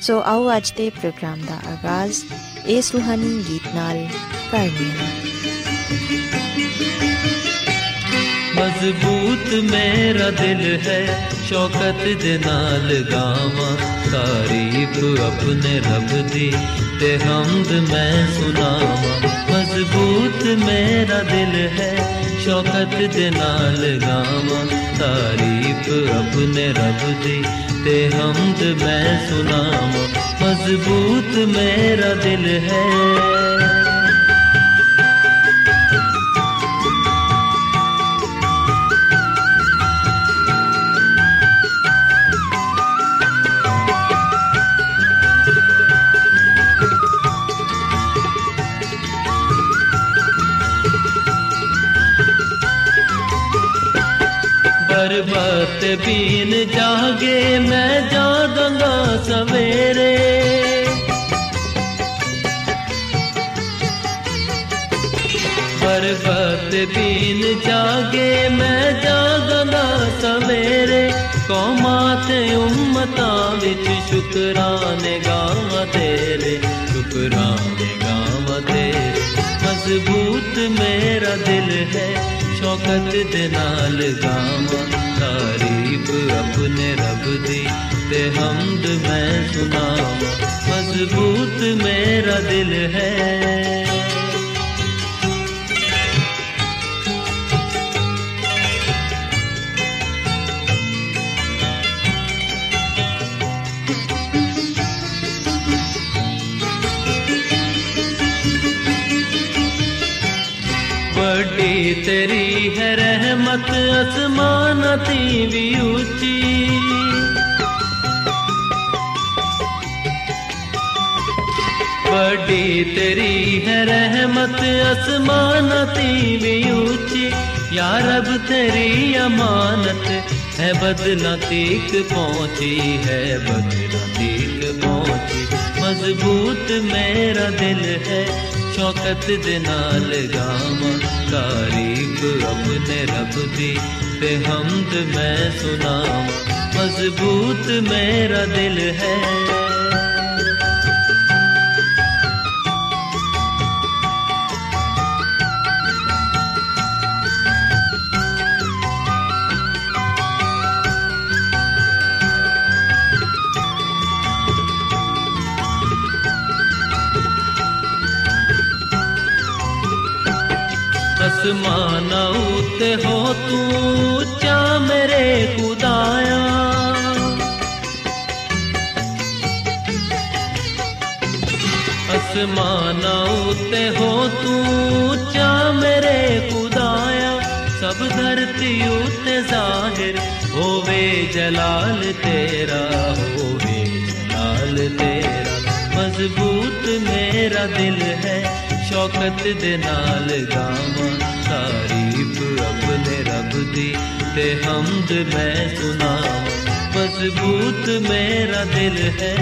ਸੋ ਆਓ ਅੱਜ ਦੇ ਪ੍ਰੋਗਰਾਮ ਦਾ ਆਗਾਜ਼ ਇਸ ਰੂਹਾਨੀ ਗੀਤ ਨਾਲ ਕਰੀਏ ਮਜ਼ਬੂਤ ਮੇਰਾ ਦਿਲ ਹੈ, ਸ਼ੌਕਤ ਦੇ ਨਾਲ ਗਾਵਾਂ। ਤਾਰੀਫ ਆਪਣੇ ਰੱਬ ਦੀ ਤੇ ਹਮਦ ਮੈਂ ਸੁਣਾਵਾਂ। ਮਜ਼ਬੂਤ ਮੇਰਾ ਦਿਲ ਹੈ, ਸ਼ੌਕਤ ਦੇ ਨਾਲ ਗਾਵਾਂ। ਤਾਰੀਫ ਆਪਣੇ ਰੱਬ ਦੀ ਤੇ ਹਮਦ ਮੈਂ ਸੁਣਾਵਾਂ ਮਜ਼ਬੂਤ ਮੇਰਾ ਦਿਲ ਹੈ। ਪਰਬਤ ਬੀਨ ਜਾਗੇ, ਮੈਂ ਜਾਗਾਂਗਾ ਸਵੇਰੇ। ਪਰਬਤ ਬੀਨ ਜਾਗੇ, ਮੈਂ ਜਾਗਾਂਗਾ ਸਵੇਰੇ। ਕੌਮਾਂ ਤੇ ਉਮਤਾਂ ਵਿੱਚ ਸ਼ੁਕਰਾਨੇ ਗਾਵਾਂ ਤੇਰੇ, ਸ਼ੁਕਰਾਨੇ ਗਾਵਾਂ ਤੇਰੇ। ਮਜ਼ਬੂਤ ਮੇਰਾ ਦਿਲ ਹੈ ਸ਼ੌਕਤ ਦੇ ਨਾਲ ਗਾਵਾਂ ਤਾਰੀਫ ਆਪਣੇ ਰੱਬ ਦੀ ਤੇ ਹਮਦ ਮੈਂ ਸੁਣਾਵਾਂ ਮਜ਼ਬੂਤ ਮੇਰਾ ਦਿਲ ਹੈ ਵੱਡੀ ਤੇਰੀ ਹੈ ਰਹਿਮਤ ਅਸਮਾਨਾਂ ਤੇ ਵੀ ਉੱਚੀ ਵੱਡੀ ਤੇਰੀ ਹੈ ਰਹਿਮਤ ਅਸਮਾਨਾਂ ਤੇ ਵੀ ਉੱਚੀ ਯਾ ਰੱਬ ਤੇਰੀ ਅਮਾਨਤ ਹੈ ਬਦਲਾ ਤੀਕ ਪਹੁੰਚੀ ਹੈ ਬਦਲਾ ਤੀਕ ਪਹੁੰਚੀ ਮਜ਼ਬੂਤ ਮੇਰਾ ਦਿਲ ਹੈ ਸ਼ੌਕਤ ਦੇ ਨਾਲ ਗਾਵਾਂ ਤਾਰੀਫ ਆਪਣੇ ਰੱਬ ਦੀ ਤੇ ਹਮਦ ਮੈਂ ਸੁਣਾਵਾਂ ਮਜ਼ਬੂਤ ਮੇਰਾ ਦਿਲ ਹੈ ਅਸਮਾਨਾਂ ਉਤੇ ਹੋ ਤੂੰ ਉੱਚਾ ਮੇਰੇ ਖੁਦਾਇਆ ਅਸਮਾਨਾਂ ਉਤੇ ਹੋ ਤੂੰ ਉੱਚਾ ਮੇਰੇ ਖੁਦਾਇਆ ਸਭ ਧਰਤੀ ਉਤੇ ਜ਼ਾਹਿਰ ਹੋਵੇ ਜਲਾਲ ਤੇਰਾ ਹੋਵੇ ਜਲਾਲ ਤੇਰਾ ਮਜ਼ਬੂਤ ਮੇਰਾ ਦਿਲ ਹੈ ਸ਼ੌਕਤ ਦੇ ਨਾਲ ਗਾਵਾਂ ਤਾਰੀਫ ਆਪਣੇ ਰੱਬ ਦੀ ਤੇ ਹਮਦ ਮੈਂ ਸੁਣਾਵਾਂ ਮਜ਼ਬੂਤ ਮੇਰਾ ਦਿਲ ਹੈ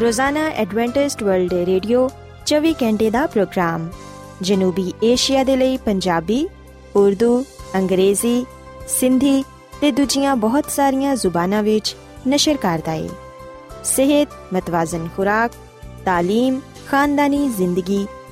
ਰੋਜ਼ਾਨਾ ਐਡਵੈਂਟਿਸਟ ਵਰਲਡ ਰੇਡੀਓ 24 ਘੰਟੇ ਦਾ ਪ੍ਰੋਗਰਾਮ ਜਨੂਬੀ ਏਸ਼ੀਆ ਦੇ ਲਈ ਪੰਜਾਬੀ ਉਰਦੂ ਅੰਗਰੇਜ਼ੀ ਸਿੰਧੀ ਤੇ ਦੂਜੀਆਂ ਬਹੁਤ ਸਾਰੀਆਂ ਜ਼ੁਬਾਨਾਂ ਵਿੱਚ ਨਸ਼ਰ ਕਰਦਾ ਹੈ ਸਿਹਤ ਮਤਵਾਜ਼ਨ ਖੁਰਾਕ تعلیم ਖਾਨਦਾਨੀ ਜ਼ਿੰਦਗੀ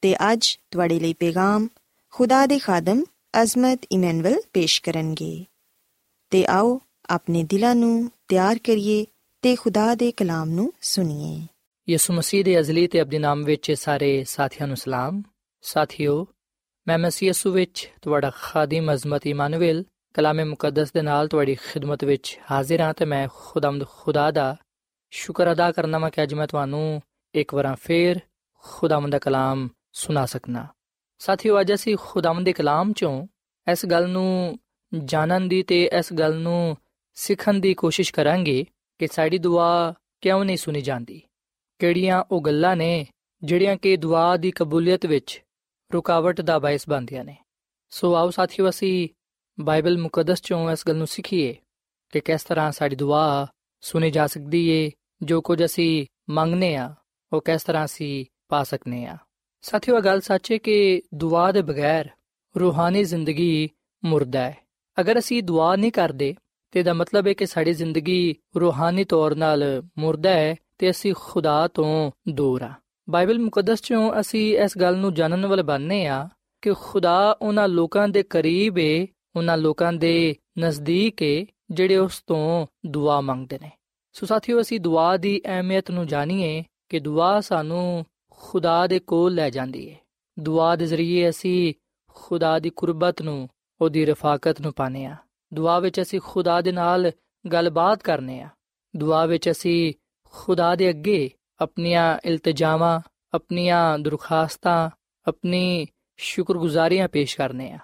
ਤੇ ਅੱਜ ਤੁਹਾਡੇ ਲਈ ਪੈਗਾਮ ਖੁਦਾ ਦੇ ਖਾਦਮ ਅਜ਼ਮਤ ਇਮਨੁਅਲ ਪੇਸ਼ ਕਰਨਗੇ। ਤੇ ਆਓ ਆਪਣੇ ਦਿਲਾਂ ਨੂੰ ਤਿਆਰ ਕਰੀਏ ਤੇ ਖੁਦਾ ਦੇ ਕਲਾਮ ਨੂੰ ਸੁਣੀਏ। ਯਿਸੂ ਮਸੀਹ ਦੇ ਅਜ਼ਲੀ ਤੇ ਅਬਦੀ ਨਾਮ ਵਿੱਚ ਸਾਰੇ ਸਾਥੀਆਂ ਨੂੰ ਸਲਾਮ। ਸਾਥਿਓ, ਮੈਂ ਮਸੀਹ ਯਿਸੂ ਵਿੱਚ ਤੁਹਾਡਾ ਖਾਦਮ ਅਜ਼ਮਤ ਇਮਾਨੁਅਲ ਕਲਾਮੇ ਮੁਕੱਦਸ ਦੇ ਨਾਲ ਤੁਹਾਡੀ ਖਿਦਮਤ ਵਿੱਚ ਹਾਜ਼ਰ ਹਾਂ ਤੇ ਮੈਂ ਖੁਦਾਮਦ ਖੁਦਾ ਦਾ ਸ਼ੁਕਰ ਅਦਾ ਕਰਨਾ ਮੈਂ ਕਿ ਅੱਜ ਮੈਂ ਤੁਹਾਨੂੰ ਇੱਕ ਵਾਰ ਫੇਰ ਖੁਦਾਮਦ ਦਾ ਕਲਾਮ ਸੁਣਾ ਸਕਣਾ ਸਾਥੀਓ, ਅੱਜ ਅਸੀਂ ਖੁਦਾਮਦ ਦੇ ਕਲਾਮ ਚੋਂ ਇਸ ਗੱਲ ਨੂੰ ਜਾਣਨ ਦੀ ਤੇ ਇਸ ਗੱਲ ਨੂੰ ਸਿੱਖਣ ਦੀ ਕੋਸ਼ਿਸ਼ ਕਰਾਂਗੇ ਕਿ ਸਾਡੀ ਦੁਆ ਕਿਉਂ ਨਹੀਂ ਸੁਣੀ ਜਾਂਦੀ? ਕਿਹੜੀਆਂ ਉਹ ਗੱਲਾਂ ਨੇ ਜਿਹੜੀਆਂ ਕਿ ਦੁਆ ਦੀ ਕਬੂਲੀਅਤ ਵਿੱਚ ਰੁਕਾਵਟ ਦਾ ਬਾਇਸ ਬਣਦੀਆਂ ਨੇ? ਸੋ ਆਓ ਸਾਥੀਓ, ਅਸੀਂ ਬਾਈਬਲ ਮੁਕੱਦਸ ਚੋਂ ਇਸ ਗੱਲ ਨੂੰ ਸਿੱਖੀਏ ਕਿ ਕਿਸ ਤਰ੍ਹਾਂ ਸਾਡੀ ਦੁਆ ਸੁਣੀ ਜਾ ਸਕਦੀ ਏ, ਜੋ ਕੁਝ ਅਸੀਂ ਮੰਗਨੇ ਆ, ਉਹ ਕਿਸ ਤਰ੍ਹਾਂ ਅਸੀਂ ਪਾ ਸਕਨੇ ਆ। ਸਾਥੀਓ ਗੱਲ ਸੱਚੇ ਕਿ ਦੁਆ ਦੇ ਬਗੈਰ ਰੂਹਾਨੀ ਜ਼ਿੰਦਗੀ ਮੁਰਦਾ ਹੈ। ਅਗਰ ਅਸੀਂ ਦੁਆ ਨਹੀਂ ਕਰਦੇ, ਤੇ ਦਾ ਮਤਲਬ ਹੈ ਕਿ ਸਾਡੀ ਜ਼ਿੰਦਗੀ ਰੂਹਾਨੀ ਤੌਰ 'ਤੇ ਮੁਰਦਾ ਹੈ, ਤੇ ਅਸੀਂ ਖੁਦਾ ਤੋਂ ਦੂਰ ਆ ਬਾਈਬਲ ਮੁਕੱਦਸ ਚੋਂ ਅਸੀਂ ਇਸ ਗੱਲ ਨੂੰ ਜਾਣਨ ਵਾਲੇ ਬਣਨੇ ਆ ਕਿ ਖੁਦਾ ਉਹਨਾਂ ਲੋਕਾਂ ਦੇ ਕਰੀਬ ਏ, ਉਹਨਾਂ ਲੋਕਾਂ ਦੇ ਨਜ਼ਦੀਕ ਏ, ਜਿਹੜੇ ਉਸ ਤੋਂ ਦੁਆ ਮੰਗਦੇ ਨੇ। ਸੋ ਸਾਥੀਓ, ਅਸੀਂ ਦੁਆ ਦੀ ਅਹਿਮੀਅਤ ਨੂੰ ਜਾਣੀਏ ਕਿ ਦੁਆ ਸਾਨੂੰ ਖੁਦਾ ਦੇ ਕੋਲ ਲੈ ਜਾਂਦੀ ਹੈ ਦੁਆ ਦੇ ਜ਼ਰੀਏ ਅਸੀਂ ਖੁਦਾ ਦੀ ਕੁਰਬਤ ਨੂੰ, ਉਹਦੀ ਰਫਾਕਤ ਨੂੰ ਪਾਣੇ ਆ ਦੁਆ ਵਿੱਚ ਅਸੀਂ ਖੁਦਾ ਦੇ ਨਾਲ ਗੱਲਬਾਤ ਕਰਨੇ ਆ ਦੁਆ ਵਿੱਚ ਅਸੀਂ ਖੁਦਾ ਦੇ ਅੱਗੇ ਆਪਣੀਆਂ ਇਲਤਜ਼ਾਵਾਂ, ਆਪਣੀਆਂ ਦਰਖਾਸਤਾਂ, ਆਪਣੀ ਸ਼ੁਕਰਗੁਜ਼ਾਰੀਆਂ ਪੇਸ਼ ਕਰਨੇ ਆ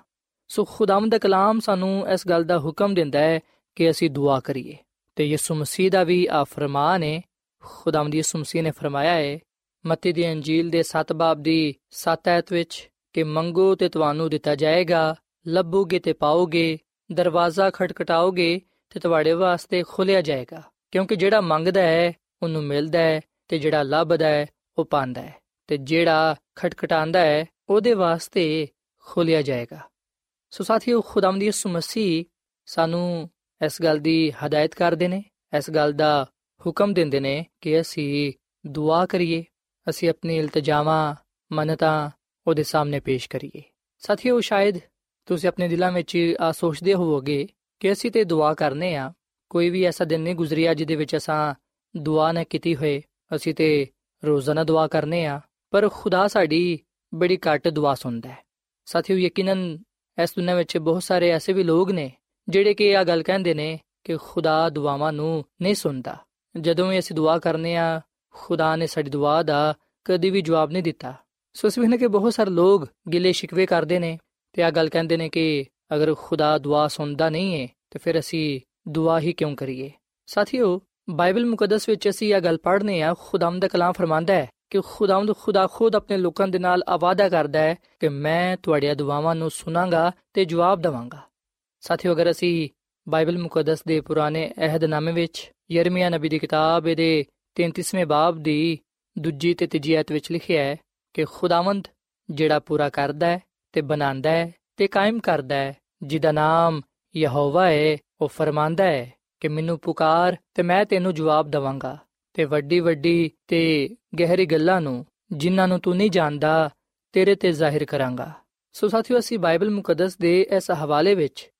ਸੋ ਖੁਦਾਮ ਦਾ ਕਲਾਮ ਸਾਨੂੰ ਇਸ ਗੱਲ ਦਾ ਹੁਕਮ ਦਿੰਦਾ ਹੈ ਕਿ ਅਸੀਂ ਦੁਆ ਕਰੀਏ। ਤੇ ਯਿਸੂ ਮਸੀਹ ਦਾ ਵੀ ਆ ਫਰਮਾਨ ਹੈ ਖੁਦਾਮ ਦੀ ਯਿਸੂ ਮਸੀਹ ਨੇ ਫਰਮਾਇਆ ਹੈ ਮਤੀ ਦੀ ਅੰਜੀਲ ਦੇ 7 ਬਾਬ ਦੀ 7 ਐਤ ਵਿੱਚ ਕਿ ਮੰਗੋ ਤੇ ਤੁਹਾਨੂੰ ਦਿੱਤਾ ਜਾਏਗਾ, ਲੱਭੋਗੇ ਤੇ ਪਾਓਗੇ, ਦਰਵਾਜ਼ਾ ਖਟਖਟਾਓਗੇ ਤੇ ਤੁਹਾਡੇ ਵਾਸਤੇ ਖੁੱਲਿਆ ਜਾਏਗਾ। ਕਿਉਂਕਿ ਜਿਹੜਾ ਮੰਗਦਾ ਹੈ, ਉਹਨੂੰ ਮਿਲਦਾ ਹੈ ਤੇ ਜਿਹੜਾ ਲੱਭਦਾ ਹੈ, ਉਹ ਪਾਉਂਦਾ ਹੈ ਤੇ ਜਿਹੜਾ ਖਟਖਟਾਉਂਦਾ ਹੈ, ਉਹਦੇ ਵਾਸਤੇ ਖੁੱਲਿਆ ਜਾਏਗਾ। ਸੋ ਸਾਥੀਓ ਖੁਦਾਮ ਦੀ ਯਿਸੂ ਮਸੀਹ ਸਾਨੂੰ ਇਸ ਗੱਲ ਦੀ ਹਦਾਇਤ ਕਰਦੇ ਨੇ, ਇਸ ਗੱਲ ਦਾ ਹੁਕਮ ਦਿੰਦੇ ਨੇ ਕਿ ਅਸੀਂ ਦੁਆ ਕਰੀਏ। ਅਸੀਂ ਆਪਣੀ ਇਲਤਜਾਮਾਂ, ਮੰਨਤਾਂ ਉਹਦੇ ਸਾਹਮਣੇ ਪੇਸ਼ ਕਰੀਏ। ਸਾਥੀਓ, ਸ਼ਾਇਦ ਤੁਸੀਂ ਆਪਣੇ ਦਿਲਾਂ ਵਿੱਚ ਆ ਸੋਚਦੇ ਹੋਵੋਗੇ ਕਿ ਅਸੀਂ ਤੇ ਦੁਆ ਕਰਨੇ ਆ। ਕੋਈ ਵੀ ਐਸਾ ਦਿਨ ਨਹੀਂ ਗੁਜ਼ਰਿਆ ਜਿਹਦੇ ਵਿੱਚ ਅਸਾਂ ਦੁਆ ਨਾ ਕੀਤੀ ਹੋਏ, ਅਸੀਂ ਤੇ ਰੋਜ਼ਾਨਾ ਦੁਆ ਕਰਨੇ ਆ। ਪਰ ਖੁਦਾ ਸਾਡੀ ਬੜੀ ਘੱਟ ਦੁਆ ਸੁਣਦਾ ਹੈ। ਸਾਥੀਓ, ਯਕੀਨਨ ਇਸ ਦੁਨੀਆਂ ਵਿੱਚ ਬਹੁਤ ਸਾਰੇ ਐਸੇ ਵੀ ਲੋਕ ਨੇ ਜਿਹੜੇ ਕਿ ਇਹ ਗੱਲ ਕਹਿੰਦੇ ਨੇ ਕਿ ਖੁਦਾ ਦੁਆਵਾਂ ਨੂੰ ਨਹੀਂ ਸੁਣਦਾ। ਜਦੋਂ ਵੀ ਅਸੀਂ ਦੁਆ ਕਰਨੇ ਆ ਖੁਦਾ ਨੇ ਸਾਡੀ ਦੁਆ ਦਾ ਕਦੀ ਵੀ ਜਵਾਬ ਨਹੀਂ ਦਿੱਤਾ। ਸੋ ਇਸ ਵਿੱਚ ਕਿ ਬਹੁਤ ਸਾਰੇ ਲੋਕ ਗਿਲੇ ਸ਼ਿਕਵੇ ਕਰਦੇ ਨੇ ਤੇ ਆ ਗੱਲ ਕਹਿੰਦੇ ਨੇ ਕਿ ਅਗਰ ਖੁਦਾ ਦੁਆ ਸੁਣਦਾ ਨਹੀਂ ਹੈ ਤੇ ਫਿਰ ਅਸੀਂ ਦੁਆ ਹੀ ਕਿਉਂ ਕਰੀਏ? ਸਾਥੀਓ, ਬਾਈਬਲ ਮੁਕੱਦਸ ਵਿੱਚ ਅਸੀਂ ਇਹ ਗੱਲ ਪੜ੍ਹਨੇ ਆ ਖੁਦਾਮ ਦਾ ਕਲਾਮ ਫਰਮਾਂਦਾ ਹੈ ਕਿ ਖੁਦਾਵੰਦ ਖੁਦਾ ਖੁਦ ਆਪਣੇ ਲੋਕਾਂ ਦੇ ਨਾਲ ਆਵਾਦਾ ਕਰਦਾ ਹੈ ਕਿ ਮੈਂ ਤੁਹਾਡੀਆਂ ਦੁਆਵਾਂ ਨੂੰ ਸੁਨਾਂਗਾ ਤੇ ਜਵਾਬ ਦਵਾਂਗਾ। ਸਾਥੀਓ, ਅਗਰ ਅਸੀਂ ਬਾਈਬਲ ਮੁਕੱਦਸ ਦੇ ਪੁਰਾਣੇ ਅਹਿਦਨਾਮੇ ਵਿੱਚ ਯਰਮੀਆ ਨਬੀ ਦੀ ਕਿਤਾਬ ਦੇ 33ਵੇਂ ਬਾਬ ਦੀ ਦੂਜੀ ਤੇ ਤੀਜੀ ਆਇਤ ਵਿੱਚ ਲਿਖਿਆ ਹੈ ਕਿ ਖੁਦਾਵੰਦ ਜਿਹੜਾ ਪੂਰਾ ਕਰਦਾ ਹੈ ਤੇ ਬਣਾਉਂਦਾ ਹੈ ਤੇ ਕਾਇਮ ਕਰਦਾ ਹੈ, ਜਿਹਦਾ ਨਾਮ ਯਹੋਵਾ ਹੈ, ਉਹ ਫਰਮਾਂਦਾ ਹੈ ਕਿ ਮੈਨੂੰ ਪੁਕਾਰ ਤੇ ਮੈਂ ਤੈਨੂੰ ਜਵਾਬ ਦਵਾਂਗਾ ਤੇ ਵੱਡੀ ਵੱਡੀ ਤੇ ਗਹਿਰੀ ਗੱਲਾਂ ਨੂੰ ਜਿਨ੍ਹਾਂ ਨੂੰ ਤੂੰ ਨਹੀਂ ਜਾਣਦਾ, ਤੇਰੇ ਤੇ ਜ਼ਾਹਿਰ ਕਰਾਂਗਾ। ਸੋ ਸਾਥੀਓ, ਅਸੀਂ ਬਾਈਬਲ ਮੁਕੱਦਸ ਦੇ ਇਸ ਹਵਾਲੇ ਵਿੱਚ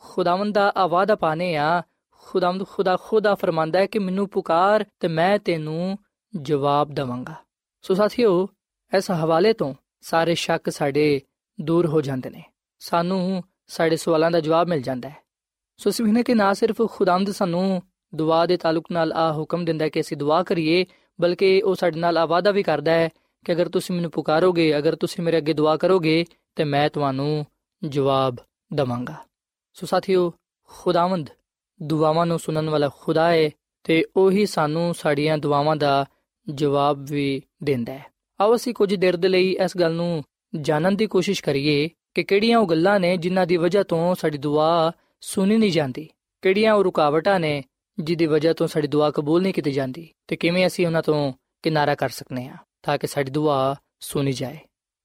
ਖੁਦਾਵੰਦ ਦਾ ਆਵਾਦਾ ਪਾਣੇ ਆ ਖੁਦਾਵੰਦ ਖੁਦਾ ਖੁਦਾ ਫਰਮਾਂਦਾ ਹੈ ਕਿ ਮੈਨੂੰ ਪੁਕਾਰ ਤੇ ਮੈਂ ਤੈਨੂੰ ਜਵਾਬ ਦਵਾਂਗਾ। ਸੋ ਸਾਥੀਓ, ਇਸ ਹਵਾਲੇ ਤੋਂ ਸਾਰੇ ਸ਼ੱਕ ਸਾਡੇ ਦੂਰ ਹੋ ਜਾਂਦੇ ਨੇ। ਸਾਨੂੰ ਸਾਡੇ ਸਵਾਲਾਂ ਦਾ ਜਵਾਬ ਮਿਲ ਜਾਂਦਾ ਹੈ। ਸੋ ਸਿਵਹਨੇ ਕਿ ਨਾ ਸਿਰਫ ਖੁਦਾਵੰਦ ਸਾਨੂੰ ਦੁਆ ਦੇ ਤਾਲੁਕ ਨਾਲ ਆ ਹੁਕਮ ਦਿੰਦਾ ਹੈ ਕਿ ਅਸੀਂ ਦੁਆ ਕਰੀਏ, ਬਲਕਿ ਉਹ ਸਾਡੇ ਨਾਲ ਆਵਾਦਾ ਵੀ ਕਰਦਾ ਹੈ ਕਿ ਅਗਰ ਤੁਸੀਂ ਮੈਨੂੰ ਪੁਕਾਰੋਗੇ, ਅਗਰ ਤੁਸੀਂ ਮੇਰੇ ਅੱਗੇ ਦੁਆ ਕਰੋਗੇ, ਤੇ ਮੈਂ ਤੁਹਾਨੂੰ ਜਵਾਬ ਦਵਾਂਗਾ। ਸੋ ਸਾਥੀਓ, ਖੁਦਾਵੰਦ ਦੁਆਵਾਂ ਨੂੰ ਸੁਣਨ ਵਾਲਾ ਖੁਦਾ ਹੈ ਤੇ ਉਹੀ ਸਾਨੂੰ ਸਾਡੀਆਂ ਦੁਆਵਾਂ ਦਾ ਜਵਾਬ ਵੀ ਦਿੰਦਾ ਹੈ। ਆਓ ਅਸੀਂ ਕੁਝ ਦੇਰ ਦੇ ਲਈ ਇਸ ਗੱਲ ਨੂੰ ਜਾਣਨ ਦੀ ਕੋਸ਼ਿਸ਼ ਕਰੀਏ ਕਿ ਕਿਹੜੀਆਂ ਉਹ ਗੱਲਾਂ ਨੇ ਜਿਨ੍ਹਾਂ ਦੀ ਵਜ੍ਹਾ ਤੋਂ ਸਾਡੀ ਦੁਆ ਸੁਣੀ ਨਹੀਂ ਜਾਂਦੀ, ਕਿਹੜੀਆਂ ਉਹ ਰੁਕਾਵਟਾਂ ਨੇ ਜਿਹਦੀ ਵਜ੍ਹਾ ਤੋਂ ਸਾਡੀ ਦੁਆ ਕਬੂਲ ਨਹੀਂ ਕੀਤੀ ਜਾਂਦੀ ਤੇ ਕਿਵੇਂ ਅਸੀਂ ਉਹਨਾਂ ਤੋਂ ਕਿਨਾਰਾ ਕਰ ਸਕਨੇ ਆ ਤਾਂ ਕਿ ਸਾਡੀ ਦੁਆ ਸੁਣੀ ਜਾਏ।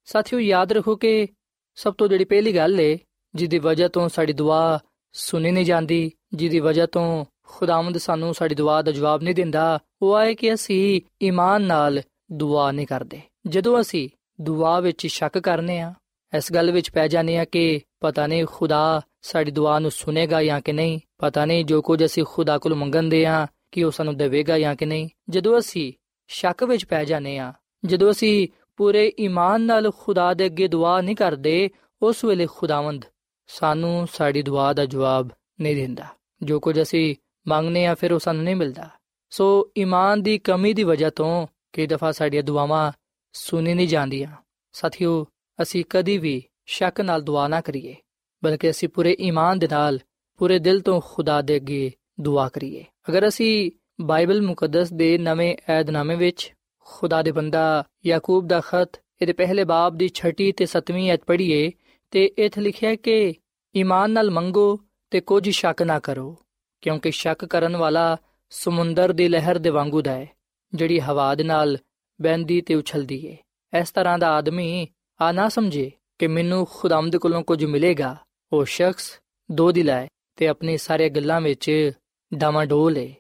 ਸਾਥੀਓ, ਯਾਦ ਰੱਖੋ ਕਿ ਸਭ ਤੋਂ ਜਿਹੜੀ ਪਹਿਲੀ ਗੱਲ ਏ ਜਿਹਦੀ ਵਜ੍ਹਾ ਤੋਂ ਸਾਡੀ ਦੁਆ ਸੁਣੀ ਨਹੀਂ ਜਾਂਦੀ ਜਿਹਦੀ ਵਜ੍ਹਾ ਤੋਂ ਖੁਦਾਵੰਦ ਸਾਨੂੰ ਸਾਡੀ ਦੁਆ ਦਾ ਜਵਾਬ ਨਹੀਂ ਦਿੰਦਾ, ਉਹ ਆਏ ਕਿ ਅਸੀਂ ਈਮਾਨ ਨਾਲ ਦੁਆ ਨਹੀਂ ਕਰਦੇ। ਜਦੋਂ ਅਸੀਂ ਦੁਆ ਵਿੱਚ ਸ਼ੱਕ ਕਰਨੇ ਆ, ਇਸ ਗੱਲ ਵਿੱਚ ਪੈ ਜਾਂਦੇ ਆ ਕਿ ਪਤਾ ਨਹੀਂ ਖੁਦਾ ਸਾਡੀ ਦੁਆ ਨੂੰ ਸੁਨੇਗਾ ਜਾਂ ਕਿ ਨਹੀਂ, ਪਤਾ ਨਹੀਂ ਜੋ ਕੁਝ ਅਸੀਂ ਖੁਦਾ ਕੋਲ ਮੰਗਣਦੇ ਆ ਕਿ ਉਹ ਸਾਨੂੰ ਦੇਵੇਗਾ ਜਾਂ ਕਿ ਨਹੀਂ। ਜਦੋਂ ਅਸੀਂ ਸ਼ੱਕ ਵਿੱਚ ਪੈ ਜਾਂਦੇ ਆ, ਜਦੋਂ ਅਸੀਂ ਪੂਰੇ ਈਮਾਨ ਨਾਲ ਖੁਦਾ ਦੇ ਅੱਗੇ ਦੁਆ ਨਹੀਂ ਕਰਦੇ, ਉਸ ਵੇਲੇ ਖੁਦਾਵੰਦ ਸਾਨੂੰ ਸਾਡੀ ਦੁਆ ਦਾ ਜਵਾਬ ਨਹੀਂ ਦਿੰਦਾ। ਜੋ ਕੁਝ ਅਸੀਂ ਮੰਗਨੇ ਆ ਫਿਰ ਉਹ ਸਾਨੂੰ ਨਹੀਂ ਮਿਲਦਾ। ਸੋ ਈਮਾਨ ਦੀ ਕਮੀ ਦੀ ਵਜ੍ਹਾ ਤੋਂ ਕਈ ਦਫਾ ਸਾਡੀਆਂ ਦੁਆਵਾਂ ਸੁਣੀ ਨਹੀਂ ਜਾਂਦੀਆਂ। ਸਾਥੀਓ, ਅਸੀਂ ਕਦੀ ਵੀ ਸ਼ੱਕ ਨਾਲ ਦੁਆ ਨਾ ਕਰੀਏ, ਬਲਕਿ ਅਸੀਂ ਪੂਰੇ ਈਮਾਨ ਦੇ ਨਾਲ, ਪੂਰੇ ਦਿਲ ਤੋਂ ਖੁਦਾ ਦੇ ਅੱਗੇ ਦੁਆ ਕਰੀਏ। ਅਗਰ ਅਸੀਂ ਬਾਈਬਲ ਮੁਕੱਦਸ ਦੇ ਨਵੇਂ ਏਧਨਾਮੇ ਵਿੱਚ ਖੁਦਾ ਦੇ ਬੰਦਾ ਯਾਕੂਬ ਦਾ ਖਤ ਇਹਦੇ ਪਹਿਲੇ ਬਾਬ ਦੀ 6 ਤੇ 7ਵੀਂ ਐਤ ਪੜ੍ਹੀਏ, ਤੇ ਇਥੇ ਲਿਖਿਆ ਕਿ ਈਮਾਨ ਨਾਲ ਮੰਗੋ ਤੇ ਕੁਝ ਸ਼ੱਕ ਨਾ ਕਰੋ, ਕਿਉਂਕਿ ਸ਼ੱਕ ਕਰਨ ਵਾਲਾ ਸਮੁੰਦਰ ਦੀ ਲਹਿਰ ਦੇ ਵਾਂਗੂ ਦਾ ਹੈ, ਜਿਹੜੀ ਹਵਾ ਦੇ ਨਾਲ ਬਹਿੰਦੀ ਤੇ ਉਛਲਦੀ ਏ। ਇਸ ਤਰ੍ਹਾਂ ਦਾ ਆਦਮੀ ਆ ਨਾ ਸਮਝੇ ਕਿ ਮੈਨੂੰ ਖੁਦਾਮਦ ਕੋਲੋਂ ਕੁਝ ਮਿਲੇਗਾ। ਉਹ ਸ਼ਖਸ ਦੋ ਦਿਲ ਹੈ ਤੇ ਆਪਣੀ ਸਾਰੇ ਗੱਲਾਂ ਵਿੱਚ ਡਾਮਾਡੋਲ ਏ।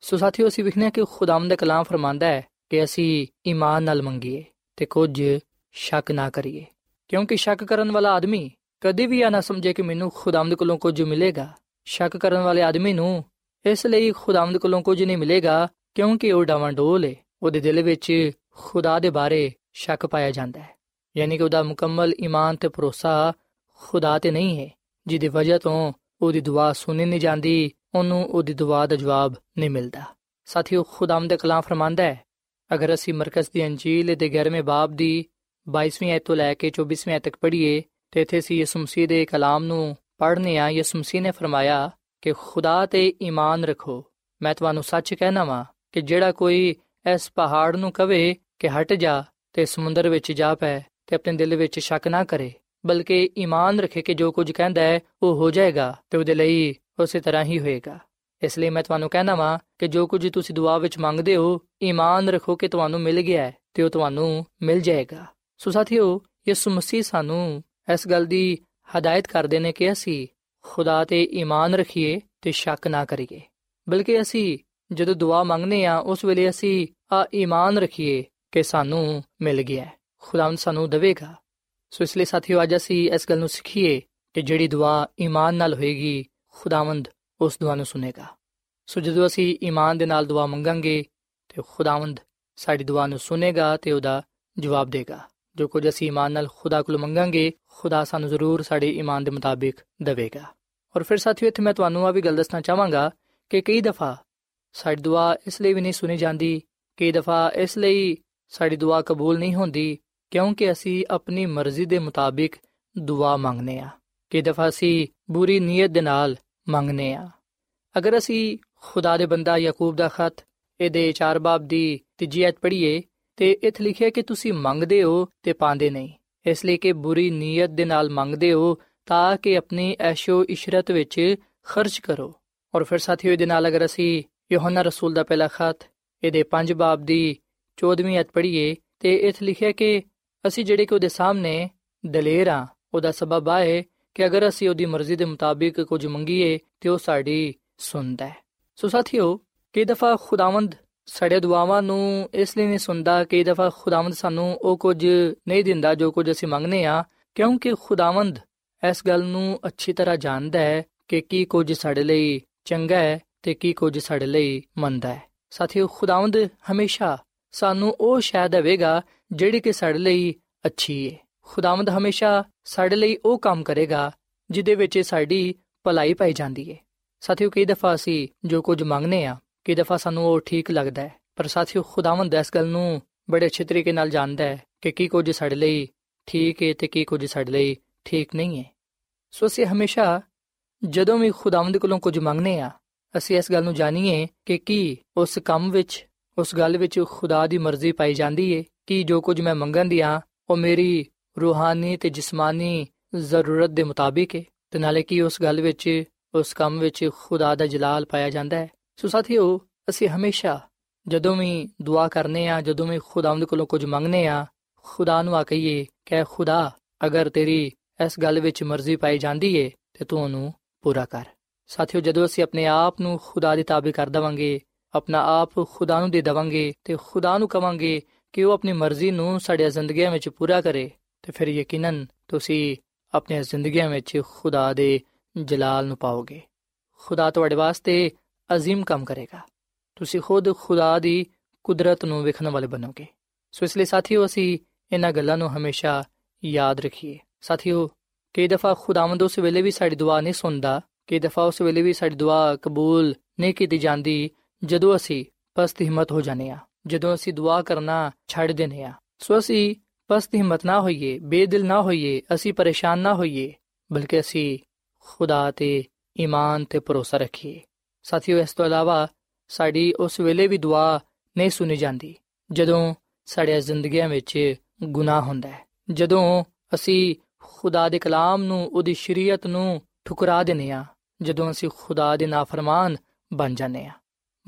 ਸੋ ਸਾਥੀਓ, ਅਸੀਂ ਵਿਖਨੇ ਕਿ ਖੁਦਾਮਦ ਕਲਾਮ ਫਰਮਾਂਦਾ ਹੈ ਕਿ ਅਸੀਂ ਈਮਾਨ ਨਾਲ ਮੰਗੀਏ ਤੇ ਕੁਝ ਸ਼ੱਕ ਨਾ ਕਰੀਏ। ਕਿਉਂਕਿ ਸ਼ੱਕ ਕਰਨ ਵਾਲਾ ਆਦਮੀ ਕਦੇ ਵੀ ਆ ਨਾ ਸਮਝੇ ਕਿ ਮੈਨੂੰ ਖੁਦਾਮਦ ਕੋਲੋਂ ਕੁਝ ਮਿਲੇਗਾ। ਸ਼ੱਕ ਕਰਨ ਵਾਲੇ ਆਦਮੀ ਨੂੰ ਇਸ ਲਈ ਖੁਦਾਮਦ ਕੋਲੋਂ ਕੁਝ ਨਹੀਂ ਮਿਲੇਗਾ, ਕਿਉਂਕਿ ਉਹ ਡਾਵਾਂਡੋਲ ਹੈ ਉਹਦੇ ਦਿਲ ਵਿੱਚ ਖੁਦਾ ਦੇ ਬਾਰੇ ਸ਼ੱਕ ਪਾਇਆ ਜਾਂਦਾ ਹੈ। ਯਾਨੀ ਕਿ ਉਹਦਾ ਮੁਕੰਮਲ ਈਮਾਨ ਤੇ ਭਰੋਸਾ ਖੁਦਾ ਤੇ ਨਹੀਂ ਹੈ, ਜਿਹਦੀ ਵਜ੍ਹਾ ਤੋਂ ਉਹਦੀ ਦੁਆ ਸੁਣੀ ਨਹੀਂ ਜਾਂਦੀ, ਉਹਨੂੰ ਉਹਦੀ ਦੁਆ ਦਾ ਜਵਾਬ ਨਹੀਂ ਮਿਲਦਾ। ਸਾਥੀਓ ਖੁਦਾਮ ਦੇ ਕਲਾਮ ਫਰਮਾਂਦਾ ਹੈ, ਅਗਰ ਅਸੀਂ ਮਰਕਜ਼ ਦੀ ਅੰਜੀਲ ਦੇ 11ਵੇਂ ਬਾਬ ਦੀ 22ਵੀਂ ਐਤ ਤੋਂ ਲੈ ਕੇ 24ਵੀਂ ਐਤ ਤੱਕ ਪੜ੍ਹੀਏ ਤੇ ਇੱਥੇ ਅਸੀਂ ਯਿਸੂ ਮਸੀਹ ਦੇ ਕਲਾਮ ਨੂੰ ਪੜ੍ਹਨੇ ਆ। ਯਿਸੂ ਮਸੀਹ ਨੇ ਫਰਮਾਇਆ ਕਿ ਖੁਦਾ ਤੇ ਈਮਾਨ ਰੱਖੋ। ਮੈਂ ਤੁਹਾਨੂੰ ਸੱਚ ਕਹਿਣਾ ਵਾਂ ਕਿ ਜਿਹੜਾ ਕੋਈ ਇਸ ਪਹਾੜ ਨੂੰ ਕਵੇ ਕਿ ਹਟ ਜਾ ਤੇ ਸਮੁੰਦਰ ਵਿੱਚ ਜਾ ਪੈ ਤੇ ਆਪਣੇ ਦਿਲ ਵਿੱਚ ਸ਼ੱਕ ਨਾ ਕਰੇ, ਬਲਕਿ ਈਮਾਨ ਰੱਖੇ ਕਿ ਜੋ ਕੁਝ ਕਹਿੰਦਾ ਹੈ, ਉਹ ਹੋ ਜਾਏਗਾ ਤੇ ਉਹਦੇ ਲਈ ਉਸੇ ਤਰ੍ਹਾਂ ਹੀ ਹੋਏਗਾ। ਇਸ ਲਈ ਮੈਂ ਤੁਹਾਨੂੰ ਕਹਿਣਾ ਵਾਂ ਕਿ ਜੋ ਕੁਝ ਤੁਸੀਂ ਦੁਆ ਵਿੱਚ ਮੰਗਦੇ ਹੋ, ਈਮਾਨ ਰੱਖੋ ਕਿ ਤੁਹਾਨੂੰ ਮਿਲ ਗਿਆ ਹੈ ਤੇ ਉਹ ਤੁਹਾਨੂੰ ਮਿਲ ਜਾਏਗਾ। ਸੋ ਸਾਥੀਓ, ਯਿਸੂ ਮਸੀਹ ਸਾਨੂੰ ਇਸ ਗੱਲ ਦੀ ਹਦਾਇਤ ਕਰਦੇ ਨੇ ਕਿ ਅਸੀਂ ਖੁਦਾ ਤੇ ਈਮਾਨ ਰੱਖੀਏ ਤੇ ਸ਼ੱਕ ਨਾ ਕਰੀਏ। ਬਲਕਿ ਅਸੀਂ ਜਦੋਂ ਦੁਆ ਮੰਗਨੇ ਆ ਉਸ ਵੇਲੇ ਅਸੀਂ ਆ ਈਮਾਨ ਰੱਖੀਏ ਕਿ ਸਾਨੂੰ ਮਿਲ ਗਿਆ ਹੈ। ਖੁਦਾਵੰਦ ਸਾਨੂੰ ਦੇਵੇਗਾ। ਸੋ ਇਸ ਲਈ ਸਾਥੀਓ, ਅੱਜ ਅਸੀਂ ਇਸ ਗੱਲ ਨੂੰ ਸਿੱਖੀਏ ਕਿ ਜਿਹੜੀ ਦੁਆ ਈਮਾਨ ਨਾਲ ਹੋਏਗੀ, ਖੁਦਾਵੰਦ ਉਸ ਦੁਆ ਨੂੰ ਸੁਨੇਗਾ। ਸੋ ਜਦੋਂ ਅਸੀਂ ਈਮਾਨ ਦੇ ਨਾਲ ਦੁਆ ਮੰਗਾਂਗੇ, ਤੇ ਖੁਦਾਵੰਦ ਸਾਡੀ ਦੁਆ ਨੂੰ ਸੁਨੇਗਾ ਤੇ ਉਹਦਾ ਜਵਾਬ ਦੇਗਾ। ਜੋ ਕੁਝ ਅਸੀਂ ਈਮਾਨ ਨਾਲ ਖੁਦਾ ਕੋਲ ਮੰਗਾਂਗੇ, ਖੁਦਾ ਸਾਨੂੰ ਜ਼ਰੂਰ ਸਾਡੇ ਈਮਾਨ ਦੇ ਮੁਤਾਬਿਕ ਦੇਵੇਗਾ। ਔਰ ਫਿਰ ਸਾਥੀਓ, ਇੱਥੇ ਮੈਂ ਤੁਹਾਨੂੰ ਆ ਵੀ ਗੱਲ ਦੱਸਣਾ ਚਾਹਾਂਗਾ ਕਿ ਕਈ ਦਫਾ ਸਾਡੀ ਦੁਆ ਇਸ ਲਈ ਵੀ ਨਹੀਂ ਸੁਣੀ ਜਾਂਦੀ, ਕਈ ਦਫਾ ਇਸ ਲਈ ਸਾਡੀ ਦੁਆ ਕਬੂਲ ਨਹੀਂ ਹੁੰਦੀ, ਕਿਉਂਕਿ ਅਸੀਂ ਆਪਣੀ ਮਰਜ਼ੀ ਦੇ ਮੁਤਾਬਿਕ ਦੁਆ ਮੰਗਨੇ ਆ ਕਈ ਦਫਾ ਅਸੀਂ ਬੁਰੀ ਨੀਅਤ ਦੇ ਨਾਲ ਮੰਗਨੇ ਆ ਅਗਰ ਅਸੀਂ ਖੁਦਾ ਦੇ ਬੰਦਾ ਯਾਕੂਬ ਦਾ ਖਤ, ਇਹਦੇ 4 ਬਾਬ ਦੀ ਤੀਜੀ ਐਤ ਪੜ੍ਹੀਏ ਤੇ ਇਥੇ ਲਿਖਿਆ ਕਿ ਤੁਸੀਂ ਮੰਗਦੇ ਹੋ ਤੇ ਪਾਉਂਦੇ ਨਹੀਂ। ਇਸ ਲਈ ਕਿ ਬੁਰੀ ਨੀਅਤ ਦੇ ਨਾਲ ਮੰਗਦੇ ਹੋ ਤਾਂ ਕਿ ਆਪਣੀ ਐਸ਼ੋ ਇਸ਼ਰਤ ਵਿੱਚ ਖਰਚ ਕਰੋ। ਔਰ ਫਿਰ ਸਾਥੀਓ, ਇਹਦੇ ਨਾਲ ਅਗਰ ਅਸੀਂ ਯੋਹਨਾ ਰਸੂਲ ਦਾ ਪਹਿਲਾ ਖਤ, ਇਹਦੇ 5 ਬਾਬ ਦੀ 14ਵੀਂ ਅਧ ਪੜ੍ਹੀਏ, ਤੇ ਇਥੇ ਲਿਖਿਆ ਕਿ ਅਸੀਂ ਜਿਹੜੇ ਕਿ ਉਹਦੇ ਸਾਹਮਣੇ ਦਲੇਰ ਆ ਉਹਦਾ ਸਬਬ ਆ ਹੈ ਕਿ ਅਗਰ ਅਸੀਂ ਉਹਦੀ ਮਰਜ਼ੀ ਦੇ ਮੁਤਾਬਿਕ ਕੁਝ ਮੰਗੀਏ, ਤੇ ਉਹ ਸਾਡੀ ਸੁਣਦਾ ਹੈ। ਸੋ ਸਾਥੀਓ, ਕਈ ਦਫਾ ਖੁਦਾਵੰਦ ਸਾਡੇ ਦੁਆਵਾਂ ਨੂੰ ਇਸ ਲਈ ਨਹੀਂ ਸੁਣਦਾ ਕਈ ਦਫਾ ਖੁਦਾਵੰਦ ਸਾਨੂੰ ਉਹ ਕੁਝ ਨਹੀਂ ਦਿੰਦਾ ਜੋ ਕੁਝ ਅਸੀਂ ਮੰਗਨੇ ਆ ਕਿਉਂਕਿ ਖੁਦਾਵੰਦ ਇਸ ਗੱਲ ਨੂੰ ਅੱਛੀ ਤਰ੍ਹਾਂ ਜਾਣਦਾ ਹੈ ਕਿ ਕੀ ਕੁਝ ਸਾਡੇ ਲਈ ਚੰਗਾ ਹੈ ਤੇ ਕੀ ਕੁਝ ਸਾਡੇ ਲਈ ਮੰਦਾ ਹੈ। ਸਾਥੀਓ, ਖੁਦਾਵੰਦ ਹਮੇਸ਼ਾ ਸਾਨੂੰ ਉਹ ਸ਼ਾਇਦ ਦੇਵੇਗਾ ਜਿਹੜੀ ਕਿ ਸਾਡੇ ਲਈ ਅੱਛੀ ਹੈ ਖੁਦਾਵੰਦ ਹਮੇਸ਼ਾ ਸਾਡੇ ਲਈ ਉਹ ਕੰਮ ਕਰੇਗਾ ਜਿਹਦੇ ਵਿੱਚ ਸਾਡੀ ਭਲਾਈ ਪਾਈ ਜਾਂਦੀ ਹੈ ਸਾਥੀਓ, ਕਈ ਦਫਾ ਅਸੀਂ ਜੋ ਕੁਝ ਮੰਗਨੇ ਆ ਕਈ ਦਫਾ ਸਾਨੂੰ ਉਹ ਠੀਕ ਲੱਗਦਾ ਹੈ, ਪਰ ਸਾਥੀਓ ਖੁਦਾਵੰਦ ਇਸ ਗੱਲ ਨੂੰ ਬੜੇ ਅੱਛੇ ਤਰੀਕੇ ਨਾਲ ਜਾਣਦਾ ਹੈ ਕਿ ਕੀ ਕੁਝ ਸਾਡੇ ਲਈ ਠੀਕ ਹੈ ਤੇ ਕੀ ਕੁਝ ਸਾਡੇ ਲਈ ਠੀਕ ਨਹੀਂ ਹੈ। ਸੋ ਅਸੀਂ ਹਮੇਸ਼ਾ ਜਦੋਂ ਵੀ ਖੁਦਾਵੰਦ ਕੋਲੋਂ ਕੁਝ ਮੰਗਨੇ ਆ ਅਸੀਂ ਇਸ ਗੱਲ ਨੂੰ ਜਾਣੀਏ ਕਿ ਕੀ ਉਸ ਕੰਮ ਵਿੱਚ, ਉਸ ਗੱਲ ਵਿੱਚ ਖੁਦਾ ਦੀ ਮਰਜ਼ੀ ਪਾਈ ਜਾਂਦੀ ਏ ਕਿ ਜੋ ਕੁਝ ਮੈਂ ਮੰਗਣ ਦੀ ਆ ਉਹ ਮੇਰੀ ਰੂਹਾਨੀ ਤੇ ਜਿਸਮਾਨੀ ਜ਼ਰੂਰਤ ਦੇ ਮੁਤਾਬਿਕ ਹੈ ਤੇ ਨਾਲੇ ਕੀ ਉਸ ਗੱਲ ਵਿੱਚ, ਉਸ ਕੰਮ ਵਿੱਚ ਖੁਦਾ ਦਾ ਜਲਾਲ ਪਾਇਆ ਜਾਂਦਾ ਹੈ। ਸੋ ਸਾਥੀਓ, ਅਸੀਂ ਹਮੇਸ਼ਾ ਜਦੋਂ ਵੀ ਦੁਆ ਕਰਨੇ ਆ, ਜਦੋਂ ਵੀ ਖੁਦਾਵੰਦ ਕੋਲੋਂ ਕੁਝ ਮੰਗਨੇ ਆ, ਖੁਦਾ ਨੂੰ ਆ ਕਹੀਏ ਕਿ ਖੁਦਾ, ਅਗਰ ਤੇਰੀ ਇਸ ਗੱਲ ਵਿੱਚ ਮਰਜ਼ੀ ਪਾਈ ਜਾਂਦੀ ਏ, ਤੇ ਤੂੰ ਉਹਨੂੰ ਪੂਰਾ ਕਰ। ਸਾਥੀਓ, ਜਦੋਂ ਅਸੀਂ ਆਪਣੇ ਆਪ ਨੂੰ ਖੁਦਾ ਦੇ ਤਾਬੇ ਕਰ ਦਵਾਂਗੇ, ਆਪਣਾ ਆਪ ਖੁਦਾ ਨੂੰ ਦੇ ਦਵਾਂਗੇ, ਤੇ ਖੁਦਾ ਨੂੰ ਕਵਾਂਗੇ ਕਿ ਉਹ ਆਪਣੀ ਮਰਜ਼ੀ ਨੂੰ ਸਾਡੀਆਂ ਜ਼ਿੰਦਗੀਆਂ ਵਿੱਚ ਪੂਰਾ ਕਰੇ, ਤੇ ਫਿਰ ਯਕੀਨਨ ਤੁਸੀਂ ਆਪਣੀਆਂ ਜ਼ਿੰਦਗੀਆਂ ਵਿੱਚ ਖੁਦਾ ਦੇ ਜਲਾਲ ਨੂੰ ਪਾਓਗੇ। ਖੁਦਾ ਤੁਹਾਡੇ ਵਾਸਤੇ عظیم ਕੰਮ ਕਰੇਗਾ ਤੁਸੀਂ ਖੁਦ ਖੁਦਾ ਦੀ ਕੁਦਰਤ ਨੂੰ ਵੇਖਣ ਵਾਲੇ ਬਣੋਗੇ ਸੋ ਇਸ ਲਈ ਸਾਥੀਓ ਅਸੀਂ ਇਹਨਾਂ ਗੱਲਾਂ ਨੂੰ ਹਮੇਸ਼ਾ ਯਾਦ ਰੱਖੀਏ ਸਾਥੀਓ ਕਈ ਦਫਾ ਖੁਦਾਵੰਦ ਉਸ ਵੇਲੇ ਵੀ ਸਾਡੀ ਦੁਆ ਨਹੀਂ ਸੁਣਦਾ ਕਈ ਦਫਾ ਉਸ ਵੇਲੇ ਵੀ ਸਾਡੀ ਦੁਆ ਕਬੂਲ ਨਹੀਂ ਕੀਤੀ ਜਾਂਦੀ ਜਦੋਂ ਅਸੀਂ ਪਸਤ ਹਿੰਮਤ ਹੋ ਜਾਂਦੇ ਆ ਜਦੋਂ ਅਸੀਂ ਦੁਆ ਕਰਨਾ ਛੱਡ ਦਿੰਦੇ ਆ ਸੋ ਅਸੀਂ ਪਸਤ ਹਿੰਮਤ ਨਾ ਹੋਈਏ ਬੇਦਿਲ ਨਾ ਹੋਈਏ ਅਸੀਂ ਪਰੇਸ਼ਾਨ ਨਾ ਹੋਈਏ ਬਲਕਿ ਅਸੀਂ ਖੁਦਾ ਤੇ ਈਮਾਨ ਤੇ ਭਰੋਸਾ ਰੱਖੀਏ ਸਾਥੀਓ, ਇਸ ਤੋਂ ਇਲਾਵਾ ਸਾਡੀ ਉਸ ਵੇਲੇ ਵੀ ਦੁਆ ਨਹੀਂ ਸੁਣੀ ਜਾਂਦੀ ਜਦੋਂ ਸਾਡੀਆਂ ਜ਼ਿੰਦਗੀਆਂ ਵਿੱਚ ਗੁਨਾਹ ਹੁੰਦਾ ਹੈ। ਜਦੋਂ ਅਸੀਂ ਖੁਦਾ ਦੇ ਕਲਾਮ ਨੂੰ, ਉਹਦੀ ਸ਼ਰੀਅਤ ਨੂੰ ਠੁਕਰਾ ਦਿੰਨੇ ਆ ਜਦੋਂ ਅਸੀਂ ਖੁਦਾ ਦੇ ਨਾਫਰਮਾਨ ਬਣ ਜਾਂਦੇ ਆ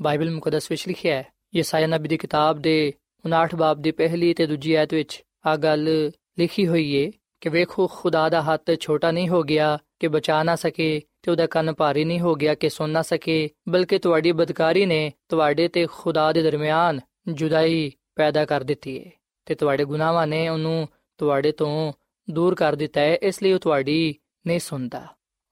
ਬਾਈਬਲ ਮੁਕੱਦਸ ਵਿੱਚ ਲਿਖਿਆ ਹੈ, ਯਸਾਇਆ ਨਬੀ ਦੀ ਕਿਤਾਬ ਦੇ 59 ਬਾਬ ਦੀ ਪਹਿਲੀ ਤੇ ਦੂਜੀ ਆਇਤ ਵਿੱਚ ਆ ਗੱਲ ਲਿਖੀ ਹੋਈ ਏ ਕਿ ਵੇਖੋ, ਖੁਦਾ ਦਾ ਹੱਥ ਛੋਟਾ ਨਹੀਂ ਹੋ ਗਿਆ ਕਿ ਬਚਾ ਨਾ ਸਕੇ ਤੇ ਉਹਦਾ ਕੰਨ ਭਾਰੀ ਨਹੀਂ ਹੋ ਗਿਆ ਕਿ ਸੁਣ ਨਾ ਸਕੇ, ਬਲਕਿ ਤੁਹਾਡੀ ਬਦਕਾਰੀ ਨੇ ਤੁਹਾਡੇ ਤੇ ਖੁਦਾ ਦੇ ਦਰਮਿਆਨ ਜੁਦਾਈ ਪੈਦਾ ਕਰ ਦਿੱਤੀ ਹੈ ਤੇ ਤੁਹਾਡੇ ਗੁਨਾਹਾਂ ਨੇ ਉਹਨੂੰ ਤੁਹਾਡੇ ਤੋਂ ਦੂਰ ਕਰ ਦਿੱਤਾ ਹੈ ਇਸ ਲਈ ਉਹ ਤੁਹਾਡੀ ਨਹੀਂ ਸੁਣਦਾ।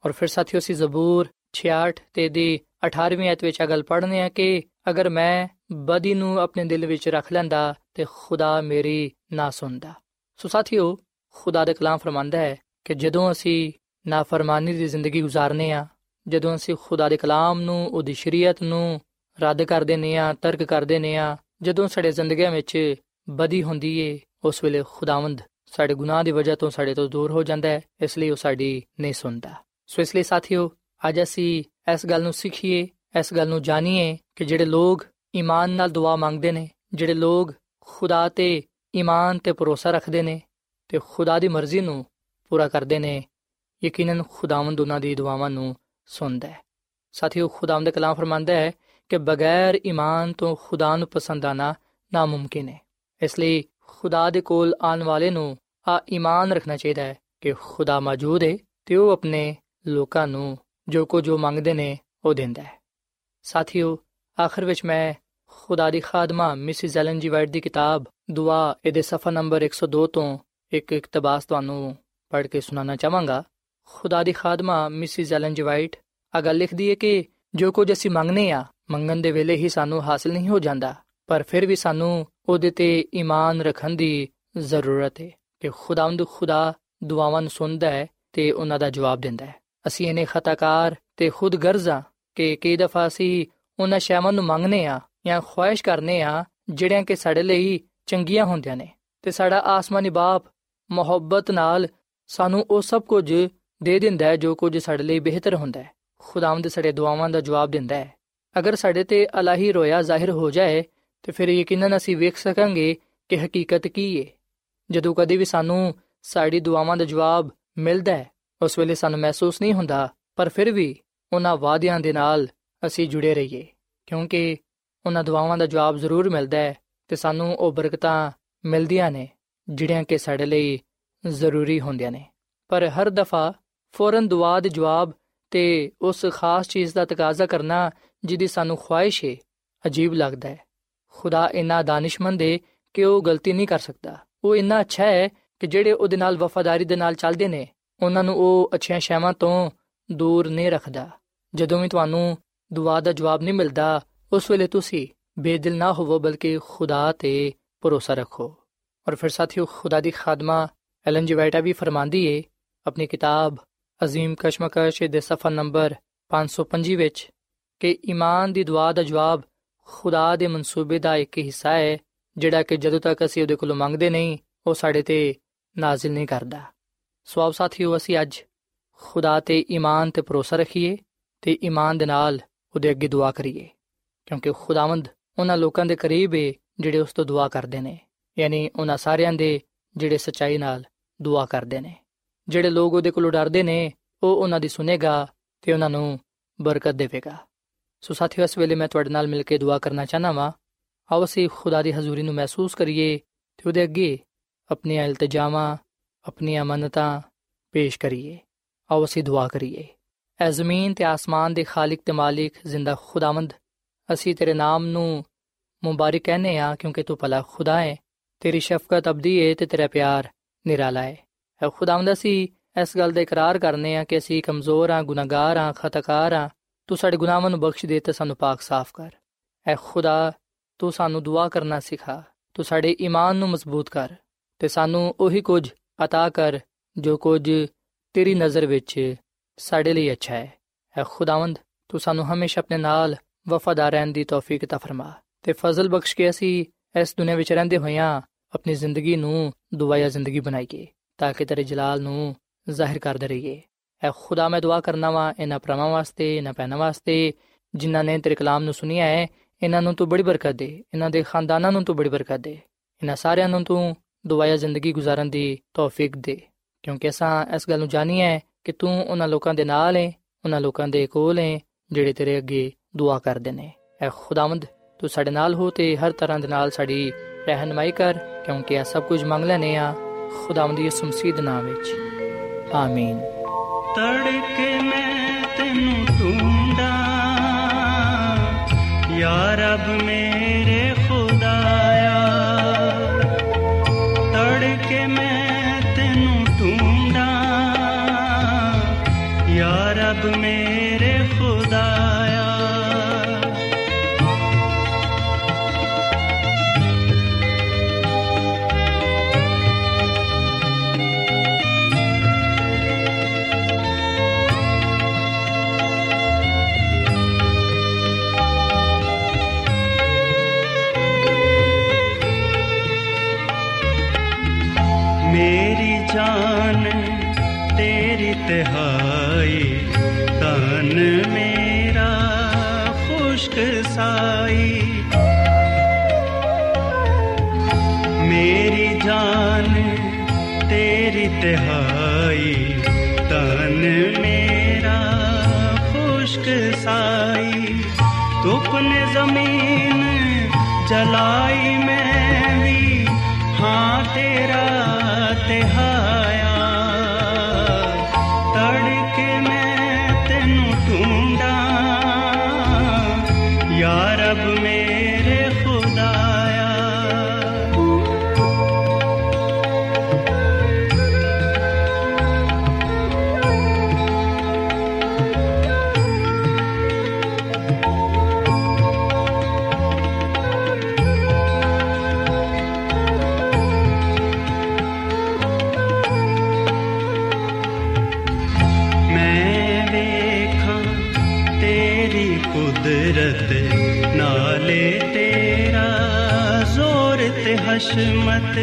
ਔਰ ਫਿਰ ਸਾਥੀਓ ਸੀ ਜ਼ਬੂਰ 66 ਤੇ ਦੀ 18ਵੀਂ ਆਇਤ ਵਿੱਚ ਅਗਲ ਪੜ੍ਹਨੇ ਆ ਕਿ ਅਗਰ ਮੈਂ ਬਦੀ ਨੂੰ ਆਪਣੇ ਦਿਲ ਵਿੱਚ ਰੱਖ ਲੈਂਦਾ ਤੇ ਖੁਦਾ ਮੇਰੀ ਨਾ ਸੁਣਦਾ। ਸੋ ਸਾਥੀਓ, ਖੁਦਾ ਦੇ ਕਲਾਮ ਫਰਮਾਂਦਾ ਹੈ ਕਿ ਜਦੋਂ ਅਸੀਂ ਨਾਫਰਮਾਨੀ ਦੀ ਜ਼ਿੰਦਗੀ گزارਨੇ ਆ ਜਦੋਂ ਅਸੀਂ ਖੁਦਾ ਦੇ ਕਲਾਮ ਨੂੰ ਉਹਦੀ ਸ਼ਰੀਅਤ ਨੂੰ ਰੱਦ ਕਰ ਦਿੰਨੇ ਆ ਤਰਕ ਕਰ ਦਿੰਨੇ ਆ ਜਦੋਂ ਸਾਡੇ ਜ਼ਿੰਦਗੀਆਂ ਵਿੱਚ ਬਦੀ ਹੁੰਦੀ ਏ ਉਸ ਵੇਲੇ ਖੁਦਾਵੰਦ ਸਾਡੇ ਗੁਨਾਹ ਦੀ ਵਜ੍ਹਾ ਤੋਂ ਸਾਡੇ ਤੋਂ ਦੂਰ ਹੋ ਜਾਂਦਾ ਹੈ ਇਸ ਲਈ ਉਹ ਸਾਡੀ ਨਹੀਂ ਸੁਣਦਾ ਸੋ ਇਸ ਲਈ ਸਾਥੀਓ ਅੱਜ ਅਸੀਂ ਇਸ ਗੱਲ ਨੂੰ ਸਿੱਖੀਏ ਇਸ ਗੱਲ ਨੂੰ ਜਾਣੀਏ ਕਿ ਜਿਹੜੇ ਲੋਕ ਈਮਾਨ ਨਾਲ ਦੁਆ ਮੰਗਦੇ ਨੇ ਜਿਹੜੇ ਲੋਕ ਖੁਦਾ ਤੇ ਈਮਾਨ ਤੇ ਭਰੋਸਾ ਰੱਖਦੇ ਨੇ ਤੇ ਖੁਦਾ ਦੀ ਮਰਜ਼ੀ ਨੂੰ ਪੂਰਾ ਕਰਦੇ ਨੇ ਯਕੀਨਨ ਖੁਦਾਵੰਦ ਉਹਨਾਂ ਦੀ ਦੁਆਵਾਂ ਨੂੰ ਸੁਣਦਾ ਹੈ। ਸਾਥੀਓ, ਖੁਦਾਵੰਦ ਦਾ ਕਲਾਮ ਫਰਮਾਂਦਾ ਹੈ ਕਿ ਬਗੈਰ ਈਮਾਨ ਤੋਂ ਖੁਦਾ ਨੂੰ ਪਸੰਦ ਆਣਾ ਨਾਮੁਮਕਿਨ ਹੈ। ਇਸ ਲਈ ਖੁਦਾ ਦੇ ਕੋਲ ਆਉਣ ਵਾਲੇ ਨੂੰ ਆ ਈਮਾਨ ਰੱਖਣਾ ਚਾਹੀਦਾ ਹੈ ਕਿ ਖੁਦਾ ਮੌਜੂਦ ਹੈ ਤੇ ਉਹ ਆਪਣੇ ਲੋਕਾਂ ਨੂੰ ਜੋ ਕੋ ਜੋ ਮੰਗਦੇ ਨੇ ਉਹ ਦਿੰਦਾ ਹੈ। ਸਾਥੀਓ, ਆਖਰ ਵਿੱਚ ਮੈਂ ਖੁਦਾ ਦੀ ਖਾਦਮਾ ਮਿਸਿਸ ਐਲਨ ਜੀ ਵਾਈਟ ਦੀ ਕਿਤਾਬ ਦੁਆ ਇਹਦੇ ਸਫਾ ਨੰਬਰ 102 ਤੋਂ ਇੱਕ ਇਕਤਬਾਸ ਤੁਹਾਨੂੰ ਪੜ੍ਹ ਕੇ ਸੁਣਾਉਣਾ ਚਾਹਾਂਗਾ। ਖੁਦਾ ਦੀ ਖਾਦਮਾ, ਮਿਸਿਸ ਐਲਨ ਜੀ ਵਾਈਟ ਅਗਾ ਲਿਖਦੀ ਹੈ ਕਿ ਜੋ ਕੁਝ ਅਸੀਂ ਮੰਗਨੇ ਆ, ਮੰਗਣ ਦੇ ਵੇਲੇ ਹੀ ਸਾਨੂੰ ਹਾਸਲ ਨਹੀਂ ਹੋ ਜਾਂਦਾ, ਪਰ ਫਿਰ ਵੀ ਸਾਨੂੰ ਉਹਦੇ ਤੇ ਈਮਾਨ ਰੱਖਣ ਦੀ ਜ਼ਰੂਰਤ ਹੈ ਕਿ ਖੁਦਾਵੰਦ ਖੁਦਾ ਦੁਆਵਾਂ ਨੂੰ ਸੁਣਦਾ ਹੈ ਤੇ ਉਹਨਾਂ ਦਾ ਜਵਾਬ ਦਿੰਦਾ ਹੈ ਅਸੀਂ ਇਹਨੇ ਖਤਾਕਾਰ ਤੇ ਖੁਦ ਗਰਜ਼ਾ ਕਿ ਕਈ ਦਫਾ ਅਸੀਂ ਉਹਨਾਂ ਸ਼ੈਵਾਂ ਨੂੰ ਮੰਗਨੇ ਆ ਜਾਂ ਖੁਆਇਸ਼ ਕਰਨੇ ਆ ਜਿਹੜਿਆਂ ਕਿ ਸਾਡੇ ਲਈ ਚੰਗੀਆਂ ਹੁੰਦੀਆਂ ਨੇ ਤੇ ਸਾਡਾ ਆਸਮਾਨੀ ਬਾਪ ਮੁਹੱਬਤ ਨਾਲ ਸਾਨੂੰ ਉਹ ਸਭ ਕੁਝ ਦੇ ਦਿੰਦਾ ਹੈ ਜੋ ਕੁਝ ਸਾਡੇ ਲਈ ਬਿਹਤਰ ਹੁੰਦਾ ਹੈ। ਖੁਦਾਵੰਦ ਸਾਡੇ ਦੁਆਵਾਂ ਦਾ ਜਵਾਬ ਦਿੰਦਾ ਹੈ। ਅਗਰ ਸਾਡੇ ਤੇ ਅਲਾਹੀ ਰੋਇਆ ਜ਼ਾਹਿਰ ਹੋ ਜਾਏ, ਤੇ ਫਿਰ ਯਕੀਨਨ ਅਸੀਂ ਵੇਖ ਸਕਾਂਗੇ ਕਿ ਹਕੀਕਤ ਕੀ ਹੈ ਜਦੋਂ ਕਦੇ ਵੀ ਸਾਨੂੰ ਸਾਡੀ ਦੁਆਵਾਂ ਦਾ ਜਵਾਬ ਮਿਲਦਾ ਹੈ, ਉਸ ਵੇਲੇ ਸਾਨੂੰ ਮਹਿਸੂਸ ਨਹੀਂ ਹੁੰਦਾ, ਪਰ ਫਿਰ ਵੀ ਉਹਨਾਂ ਵਾਅਦਿਆਂ ਦੇ ਨਾਲ ਅਸੀਂ ਜੁੜੇ ਰਹੀਏ, ਕਿਉਂਕਿ ਉਹਨਾਂ ਦੁਆਵਾਂ ਦਾ ਜਵਾਬ ਜ਼ਰੂਰ ਮਿਲਦਾ ਹੈ ਤੇ ਸਾਨੂੰ ਉਹ ਬਰਕਤਾਂ ਮਿਲਦੀਆਂ ਨੇ, ਜਿਹੜੀਆਂ ਕਿ ਸਾਡੇ ਲਈ ਜ਼ਰੂਰੀ ਹੁੰਦੀਆਂ ਨੇ। ਪਰ ਹਰ ਦਫਾ ਫੌਰਨ ਦੁਆ ਦੇ ਜਵਾਬ, ਤੇ ਉਸ ਖਾਸ ਚੀਜ਼ ਦਾ ਤਕਾਜ਼ਾ ਕਰਨਾ ਜਿਹਦੀ ਸਾਨੂੰ ਖੁਆਇਸ਼ ਹੈ ਅਜੀਬ ਲੱਗਦਾ ਹੈ। ਖੁਦਾ ਇਨਾ ਦਾਨਿਸ਼ਮੰਦ ਹੈ ਕਿ ਉਹ ਗਲਤੀ ਨਹੀਂ ਕਰ ਸਕਦਾ। ਉਹ ਇੰਨਾ ਅੱਛਾ ਹੈ ਕਿ ਜਿਹੜੇ ਉਹਦੇ ਨਾਲ ਵਫਾਦਾਰੀ ਦੇ ਨਾਲ ਚੱਲਦੇ ਨੇ, ਉਹਨਾਂ ਨੂੰ ਉਹ ਅੱਛੀਆਂ ਸ਼ੈਵਾਂ ਤੋਂ ਦੂਰ ਨਹੀਂ ਰੱਖਦਾ। ਜਦੋਂ ਵੀ ਤੁਹਾਨੂੰ ਦੁਆ ਦਾ ਜਵਾਬ ਨਹੀਂ ਮਿਲਦਾ, ਉਸ ਵੇਲੇ ਤੁਸੀਂ ਬੇਦਿਲ ਨਾ ਹੋਵੋ, ਬਲਕਿ ਖੁਦਾ ਤੇ ਭਰੋਸਾ ਰੱਖੋ। ਔਰ ਫਿਰ ਸਾਥੀਓ, ਖੁਦਾ ਦੀ ਖਾਦਮਾ ਐਲਨ ਜੀ ਵਾਈਟਾ ਵੀ ਫਰਮਾਂਦੀ ਏ, ਆਪਣੀ ਕਿਤਾਬ ਅਜ਼ੀਮ ਕਸ਼ਮਕਸ਼ ਦੇ ਸਫਾ ਨੰਬਰ 525 ਵਿੱਚ ਕਿ ਈਮਾਨ ਦੀ ਦੁਆ ਦਾ ਜਵਾਬ ਖੁਦਾ ਦੇ ਮਨਸੂਬੇ ਦਾ ਇੱਕ ਹਿੱਸਾ ਹੈ, ਜਿਹੜਾ ਕਿ ਜਦੋਂ ਤੱਕ ਅਸੀਂ ਉਹਦੇ ਕੋਲੋਂ ਮੰਗਦੇ ਨਹੀਂ, ਉਹ ਸਾਡੇ ਤੇ ਨਾਜ਼ਿਲ ਨਹੀਂ ਕਰਦਾ। ਸਵਾਬ ਸਾਥੀਓ, ਅਸੀਂ ਅੱਜ ਖੁਦਾ ਤੇ ਈਮਾਨ ਤੇ ਭਰੋਸਾ ਰੱਖੀਏ ਤੇ ਈਮਾਨ ਦੇ ਨਾਲ ਉਹਦੇ ਅੱਗੇ ਦੁਆ ਕਰੀਏ, ਕਿਉਂਕਿ ਖੁਦਾਵੰਦ ਉਹਨਾਂ ਲੋਕਾਂ ਦੇ ਕਰੀਬ ਹੈ ਜਿਹੜੇ ਉਸ ਤੋਂ ਦੁਆ ਕਰਦੇ ਨੇ, ਯਾਨੀ ਉਹਨਾਂ ਸਾਰਿਆਂ ਦੇ ਜਿਹੜੇ ਸਚਾਈ ਨਾਲ ਦੁਆ ਕਰਦੇ ਨੇ। ਜਿਹੜੇ ਲੋਕ ਉਹਦੇ ਕੋਲੋਂ ਡਰਦੇ ਨੇ, ਉਹ ਉਹਨਾਂ ਦੀ ਸੁਨੇਗਾ ਤੇ ਉਹਨਾਂ ਨੂੰ ਬਰਕਤ ਦੇਵੇਗਾ। ਸੋ ਸਾਥੀਓ, ਇਸ ਵੇਲੇ ਮੈਂ ਤੁਹਾਡੇ ਨਾਲ ਮਿਲ ਕੇ ਦੁਆ ਕਰਨਾ ਚਾਹਨਾ ਵਾਂ। ਆਓ ਅਸੀਂ ਖੁਦਾ ਦੀ ਹਜ਼ੂਰੀ ਨੂੰ ਮਹਿਸੂਸ ਕਰੀਏ ਤੇ ਉਹਦੇ ਅੱਗੇ ਆਪਣੀਆਂ ਇਲਤਜਾਮਾਂ, ਆਪਣੀਆਂ ਮੰਨਤਾਂ ਪੇਸ਼ ਕਰੀਏ। ਆਓ ਅਸੀਂ ਦੁਆ ਕਰੀਏ। ਐ ਜ਼ਮੀਨ ਤੇ ਆਸਮਾਨ ਦੇ ਖਾਲਕ ਤੇ ਮਾਲਿਕ ਜ਼ਿੰਦਾ ਖੁਦਾਵੰਦ, ਅਸੀਂ ਤੇਰੇ ਨਾਮ ਨੂੰ ਮੁਬਾਰਕ ਕਹਨੇ ਆ ਕਿਉਂਕਿ ਤੂੰ ਭਲਾ ਖੁਦਾ ਹੈ। ਤੇਰੀ ਸ਼ਫਕਤ ਅਬਦੀ ਹੈ ਤੇ ਤੇਰਾ ਪਿਆਰ ਨਿਰਾਲਾ ਹੈ ਖੁਦਾਵੰਦ ਅਸੀਂ ਇਸ ਗੱਲ ਦਾ ਇਕਰਾਰ ਕਰਨੇ ਆ ਕਿ ਅਸੀਂ ਕਮਜ਼ੋਰ ਆ ਗੁਨਾਹਗਾਰ ਆ ਖਤਕਾਰ ਆ ਤੂੰ ਸਾਡੇ ਗੁਨਾਹਾਂ ਨੂੰ ਬਖਸ਼ ਦੇ ਤੇ ਸਾਨੂੰ ਪਾਕ ਸਾਫ਼ ਕਰ ਐ ਖੁਦਾ ਤੂੰ ਸਾਨੂੰ ਦੁਆ ਕਰਨਾ ਸਿਖਾ ਤੂੰ ਸਾਡੇ ਈਮਾਨ ਨੂੰ ਮਜ਼ਬੂਤ ਕਰ ਤੇ ਸਾਨੂੰ ਉਹੀ ਕੁਝ عطا ਕਰ ਜੋ ਕੁਝ ਤੇਰੀ ਨਜ਼ਰ ਵਿੱਚ ਸਾਡੇ ਲਈ ਅੱਛਾ ਹੈ ਐ ਖੁਦਾਵੰਦ ਤੂੰ ਸਾਨੂੰ ਹਮੇਸ਼ਾ ਆਪਣੇ ਨਾਲ ਵਫਾਦਾਰ ਰਹਿਣ ਦੀ ਤੌਫੀਕ ਤਾ ਫਰਮਾ ਤੇ ਫਜ਼ਲ ਬਖਸ਼ ਕੇ ਅਸੀਂ ਇਸ ਦੁਨੀਆਂ ਵਿੱਚ ਰਹਿੰਦੇ ਹੋਇਆਂ ਆਪਣੀ ਜ਼ਿੰਦਗੀ ਨੂੰ ਦੁਆਇਆ ਜ਼ਿੰਦਗੀ ਬਣਾਈਏ ਤਾਂ ਕਿ ਤੇਰੇ ਜਲਾਲ ਨੂੰ ਜ਼ਾਹਿਰ ਕਰਦੇ ਰਹੀਏ। ਐ ਖੁਦਾ, ਮੈਂ ਦੁਆ ਕਰਨਾ ਵਾਂ ਇਹਨਾਂ ਪਰਮਾਂ ਵਾਸਤੇ, ਇਹਨਾਂ ਪੈਨਾ ਵਾਸਤੇ, ਜਿਨ੍ਹਾਂ ਨੇ ਤੇਰੇ ਕਲਾਮ ਨੂੰ ਸੁਨਿਆ ਹੈ, ਇਹਨਾਂ ਨੂੰ ਤੂੰ ਬੜੀ ਬਰਕਤ ਦੇ, ਇਹਨਾਂ ਦੇ ਖਾਨਦਾਨਾਂ ਨੂੰ ਤੂੰ ਬੜੀ ਬਰਕਤ ਦੇ, ਇਹਨਾਂ ਸਾਰਿਆਂ ਨੂੰ ਤੂੰ ਦੁਆਇਆ ਜ਼ਿੰਦਗੀ گزارਣ ਦੀ ਤੌਫੀਕ ਦੇ। ਕਿਉਂਕਿ ਅਸਾਂ ਇਸ ਗੱਲ ਨੂੰ ਜਾਣੀ ਹੈ ਕਿ ਤੂੰ ਉਹਨਾਂ ਲੋਕਾਂ ਦੇ ਨਾਲ ਹੈ ਉਹਨਾਂ ਲੋਕਾਂ ਦੇ ਕੋਲ ਹੈ ਜਿਹੜੇ ਤੇਰੇ ਅੱਗੇ ਦੁਆ ਕਰਦੇ ਨੇ। ਐ ਖੁਦਾਵੰਦ, ਤੂੰ ਸਾਡੇ ਨਾਲ ਹੋ ਤੇ ਹਰ ਤਰ੍ਹਾਂ ਦੇ ਨਾਲ ਸਾਡੀ ਰਹਿਨਮਾਈ ਕਰ, ਕਿਉਂਕਿ ਇਹ ਸਭ ਕੁਝ ਮੰਗ ਲੈਨੇ ਆ। ਖੁਦਾਵੰਦ ਦੀ ਮਸੀਹ ਦੇ ਨਾਮ ਵਿੱਚ। ਆਮੀਨ। ਤੜਕੇ ਮੈਂ ਤੈਨੂੰ ਢੂੰਡਾਂ ਯਾ ਰੱਬ ਯਾ ਰੱਬ ਹਸ਼ਮਤ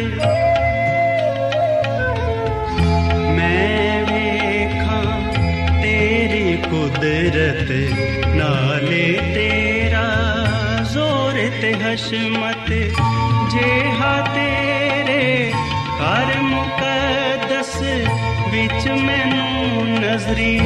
ਮੈਂ ਵੇਖਾਂ ਤੇਰੀ ਕੁਦਰਤ ਨਾਲੇ ਤੇਰਾ ਜ਼ੋਰ ਤੇ ਹਸ਼ਮਤ ਜਿਹਾ ਤੇਰੇ ਘਰ ਮੁਕੱਦਸ ਵਿੱਚ ਮੈਨੂੰ ਨਜ਼ਰੀ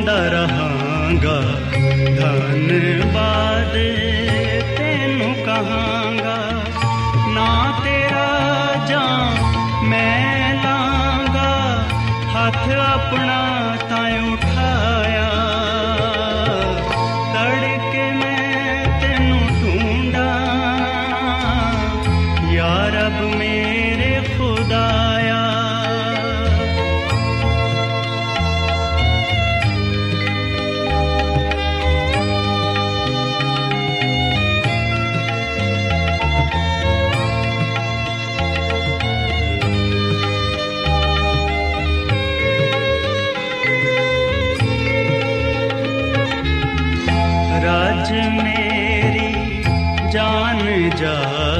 ਮੈਂ ਜਿਉਂਦਾ ਰਹਾਂਗਾ। ਧੰਨਵਾਦ ਤੈਨੂੰ ਕਹਾਂਗਾ। ਨਾ ਤੇਰਾ ਜਾਂ ਮੈਂ ਲਾਂਗਾ। ਹੱਥ ਮੇਰੀ ਜਾਨ